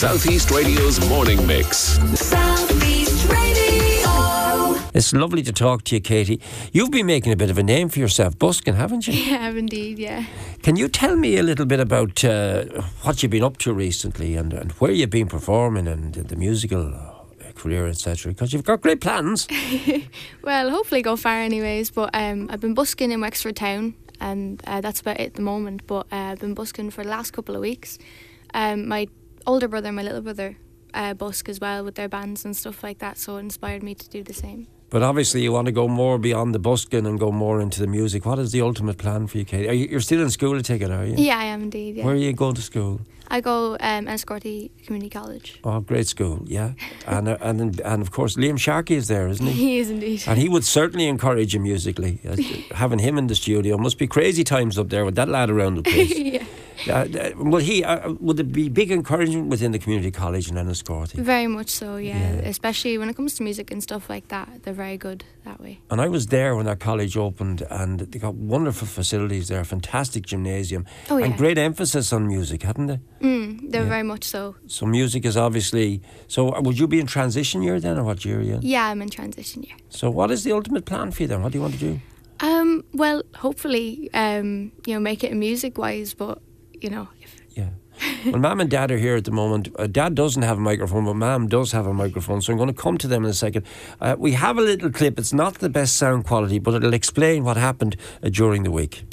Southeast Radio's morning mix. Southeast Radio. It's lovely to talk to you, Katie. You've been making a bit of a name for yourself, busking, haven't you? Yeah, indeed, yeah. Can you tell me a little bit about uh, what you've been up to recently and, and where you've been performing and the musical uh, career, etc.? Because you've got great plans. Well, hopefully go far anyways, but um, I've been busking in Wexford Town and uh, that's about it at the moment, but uh, I've been busking for the last couple of weeks. Um, my older brother and my little brother uh, busk as well with their bands and stuff like that, so it inspired me to do the same. But obviously, you want to go more beyond the busking and go more into the music. What is the ultimate plan for you, Katie? Are you, you're still in school, I take it, are you? Yeah, I am indeed, yeah. Where are you going to school? I go um, Enniscorthy Community College. Oh, great school, yeah. and, uh, and and of course, Liam Sharkey is there, isn't he? He is indeed. And he would certainly encourage you musically. Having him in the studio must be crazy times up there with that lad around the place. yeah. Uh, uh, would he? Uh, would it be big encouragement within the community college in Enniscorthy? Very much so, yeah. Yeah. Especially when it comes to music and stuff like that. They're very good that way. And I was there when that college opened, and they got wonderful facilities there, fantastic gymnasium, Oh, and great emphasis on music, hadn't they? Mm, they're Yeah. very much so. So music is obviously. So uh, would you be in transition year then, or what year are you in? Yeah, I'm in transition year. So what is the ultimate plan for you then? What do you want to do? Um, well, hopefully, um, you know, make it music wise, but you know, if, Yeah. well, Mum and Dad are here at the moment. Uh, Dad doesn't have a microphone, but Mum does have a microphone. So I'm going to come to them in a second. Uh, we have a little clip. It's not the best sound quality, but it'll explain what happened uh, during the week.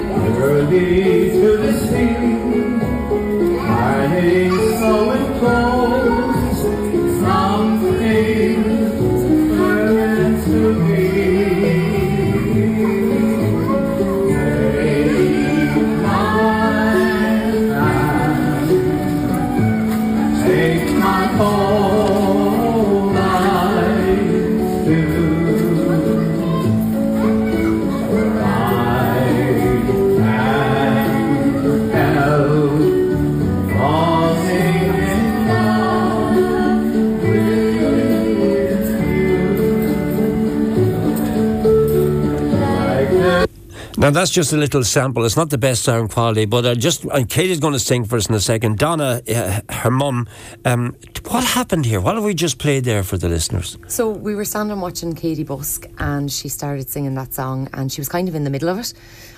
Now that's just a little sample. It's not the best sound quality, but uh, just and Katie's going to sing for us in a second. Donna, uh, her mum, um, what happened here? What have we just played there for the listeners? So we were standing watching Katie Busk, and she started singing that song, and she was kind of in the middle of it.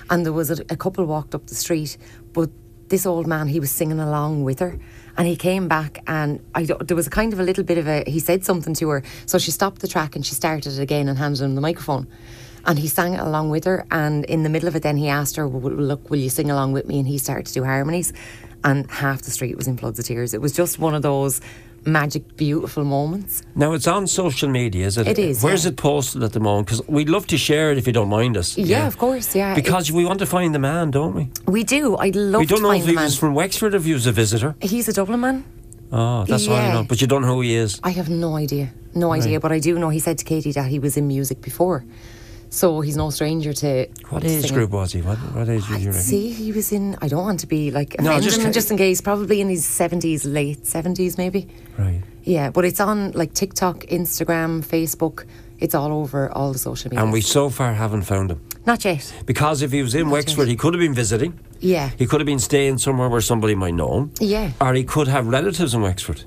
And there was a, a couple walked up the street, but this old man, he was singing along with her. And he came back, and I, there was a kind of a little bit of a. He said something to her, so she stopped the track and she started it again and handed him the microphone. And he sang it along with her. And in the middle of it, then he asked her, well, "Look, will you sing along with me?" And he started to do harmonies, and half the street was in floods of tears. It was just one of those magic, beautiful moments. Now it's on social media, is it? It is, Where's yeah. it posted at the moment? Because we'd love to share it if you don't mind us. Yeah, of course, yeah. Because we want to find the man, don't we? We do. I'd love we don't know if he was from Wexford, or if he was a visitor. He's a Dublin man. Oh, that's all I know. But you don't know who he is. I have no idea. No idea. But I do know he said to Katie that he was in music before. So he's no stranger to. What age singing. group was he? What, what age you reckon? say he was in. I don't want to be like No, just him just in case. Probably in his seventies, late seventies, maybe. Right. Yeah, but it's on like TikTok, Instagram, Facebook. It's all over all the social media. And we so far haven't found him. not yet. Because if he was in Not Wexford, yet. he could have been visiting. Yeah, He could have been staying somewhere where somebody might know him. yeah. Or he could have relatives in Wexford.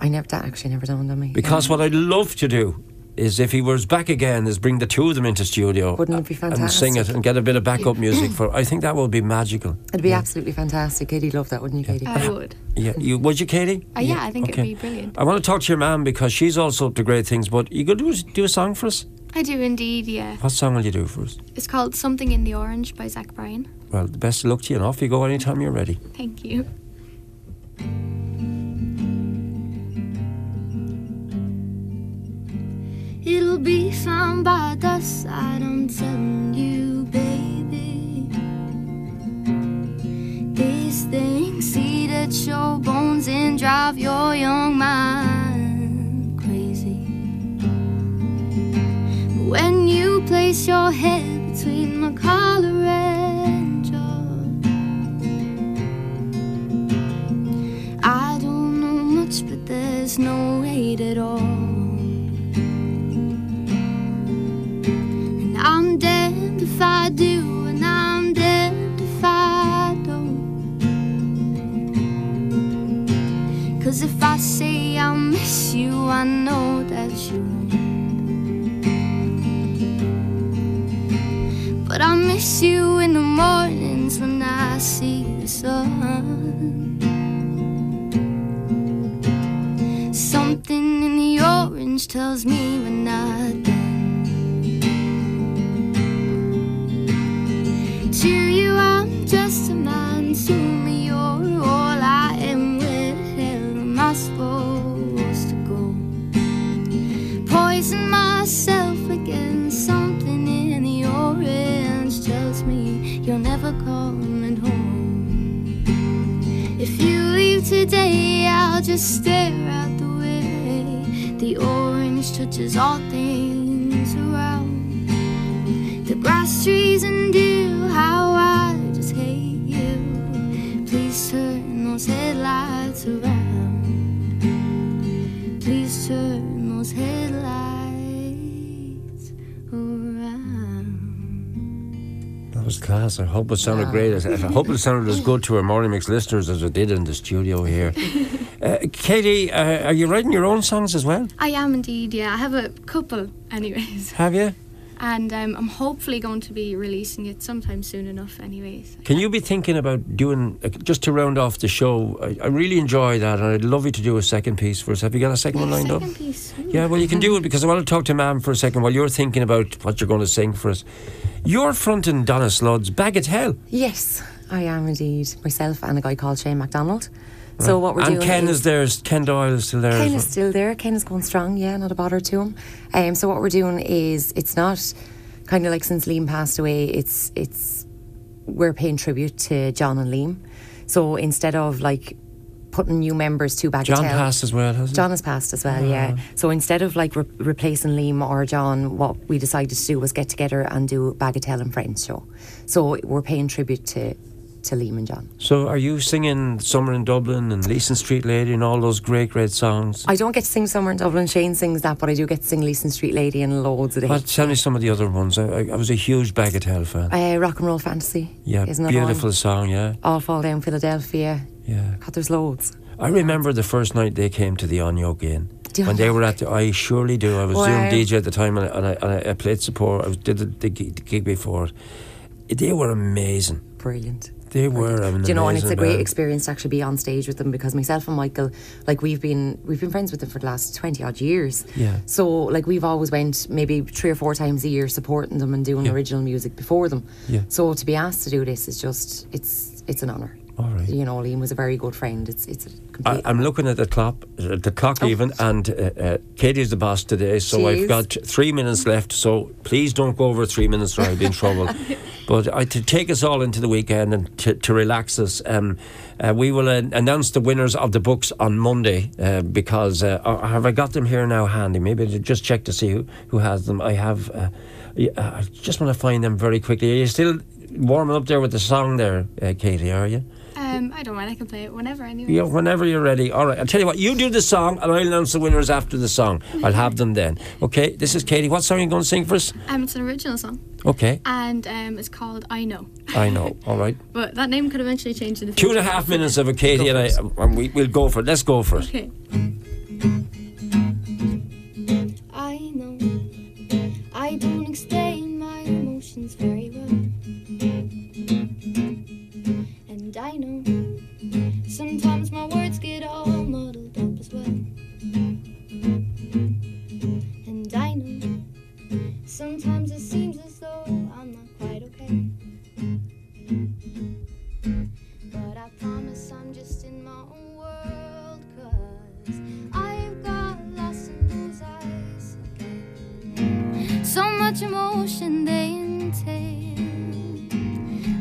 I never that actually never dawned on me. Because what I'd love to do is if he was back again, is bring the two of them into studio. Wouldn't it be fantastic? And sing it and get a bit of backup music for. I think that would be magical. it'd be absolutely fantastic. Katie'd love that, wouldn't you, Katie? I would. Yeah, you would you, Katie? Uh, yeah, I think it'd be brilliant. I want to talk to your mum because she's also up to great things. But you could do do a song for us. I do indeed, yeah. What song will you do for us? It's called Something in the Orange by Zach Bryan. Well, the best of luck to you, and off you go anytime you're ready. Thank you. Be found by the side, I'm telling you, baby. These things eat at your bones and drive your young mind crazy. When you place your head between my collar Do, and I'm damned if I don't. Cause if I say I miss you, I know that you won't. But I miss you in the mornings when I see the sun. Something in the orange tells me we're not Poison myself again. Something in the orange tells me you're never coming home. If you leave today, I'll just stare out the way. The orange touches all things around. The grass, trees, and dew, how class. I hope it sounded great. I I hope it sounded as good to our morning mix listeners as it did in the studio here. Uh, Katie, uh, are you writing your own songs as well? I am indeed, yeah. I have a couple, anyways. Have you? And um, I'm hopefully going to be releasing it sometime soon enough, anyways. Can you be thinking about doing, uh, just to round off the show, I, I really enjoy that and I'd love you to do a second piece for us. Have you got a second one lined up? Second piece. Ooh. Yeah, well, you can do it because I want to talk to Mam for a second while you're thinking about what you're going to sing for us. You're fronting Donna Sludds Bagatelle. Yes, I am indeed. Myself and a guy called Shane MacDonald. So what we're and doing Ken is, is there, Ken Doyle is still there. Ken is still there. Ken is going strong. Yeah, not a bother to him. Um, so what we're doing is it's not kind of like since Liam passed away. It's it's we're paying tribute to John and Liam. So instead of like putting new members to Bagatelle, John passed as well, hasn't it John has passed as well, yeah. So instead of like re- replacing Liam or John, what we decided to do was get together and do Bagatelle and Friends show. So we're paying tribute to to Liam and John. So are you singing Summer in Dublin and Leeson Street Lady and all those great, great songs? I don't get to sing Summer in Dublin. Shane sings that, but I do get to sing Leeson Street Lady and loads of Well, tell me some of the other ones. I, I, I was a huge Bagatelle fan. Uh, Rock and Roll Fantasy. yeah, beautiful song, yeah. All Fall Down Philadelphia. Yeah. God, there's loads. I remember the first night they came to the Onyo Inn. Do you When they were at the, I surely do. I was Wow. doing DJ at the time and I, and I, and I, played support. I was, did the, the, gig, the gig before it. They were amazing. Brilliant. They were amazing. Do you know, and it's a great band. experience to actually be on stage with them because myself and Michael, like we've been we've been friends with them for the last twenty odd years. Yeah. So like we've always went maybe three or four times a year supporting them and doing Yeah. original music before them. Yeah. So to be asked to do this is just it's it's an honour. All right. You know, Liam was a very good friend. It's it's a complete. I, I'm looking at the clock, uh, the clock even, and uh, uh, Katie's the boss today, so She I've is. got three minutes left. So please don't go over three minutes, or I'll be in trouble. But I, to take us all into the weekend and to, to relax us, um, uh, we will uh, announce the winners of the books on Monday. Uh, because uh, uh, have I got them here now handy? Maybe to just check to see who, who has them. I have. Uh, yeah, I just want to find them very quickly. Are you still warming up there with the song there, uh, Katie? Are you? Um, I don't mind. I can play it whenever, anyway. Yeah, whenever you're ready. All right, I'll tell you what, you do the song and I'll announce the winners after the song. I'll have them then. Okay, this is Katie. What song are you going to sing for us? Um, it's an original song, Okay, and um, it's called "I Know." I know. All right. But that name could eventually change in the future. and a half minutes of a Katie and I, and we, we'll go for it. Let's go for it. Okay.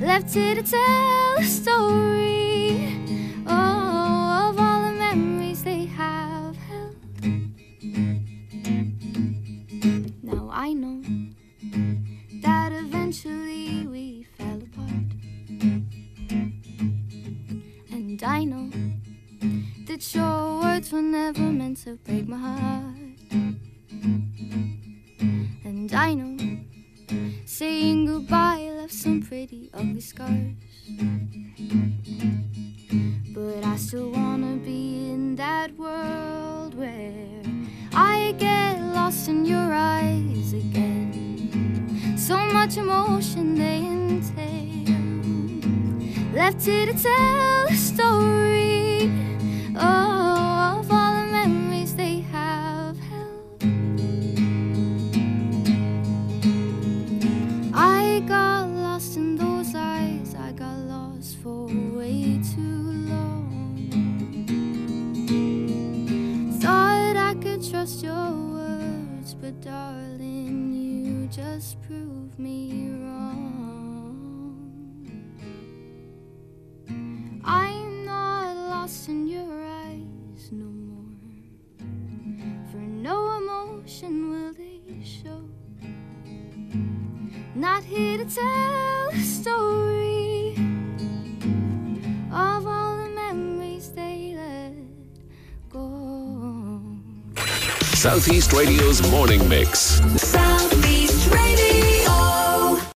Left here to tell a story. Oh, of all the memories they have held. Now I know that eventually we fell apart. And I know that your words were never meant to break my heart. And I know saying ugly scars. But I still wanna be in that world where I get lost in your eyes again. So much emotion they entail. Left here to tell a story oh, just proved me wrong. I'm not lost in your eyes no more. For no emotion will they show. Not here to tell a story of all the memories they let go. Southeast Radio's morning mix. Southeast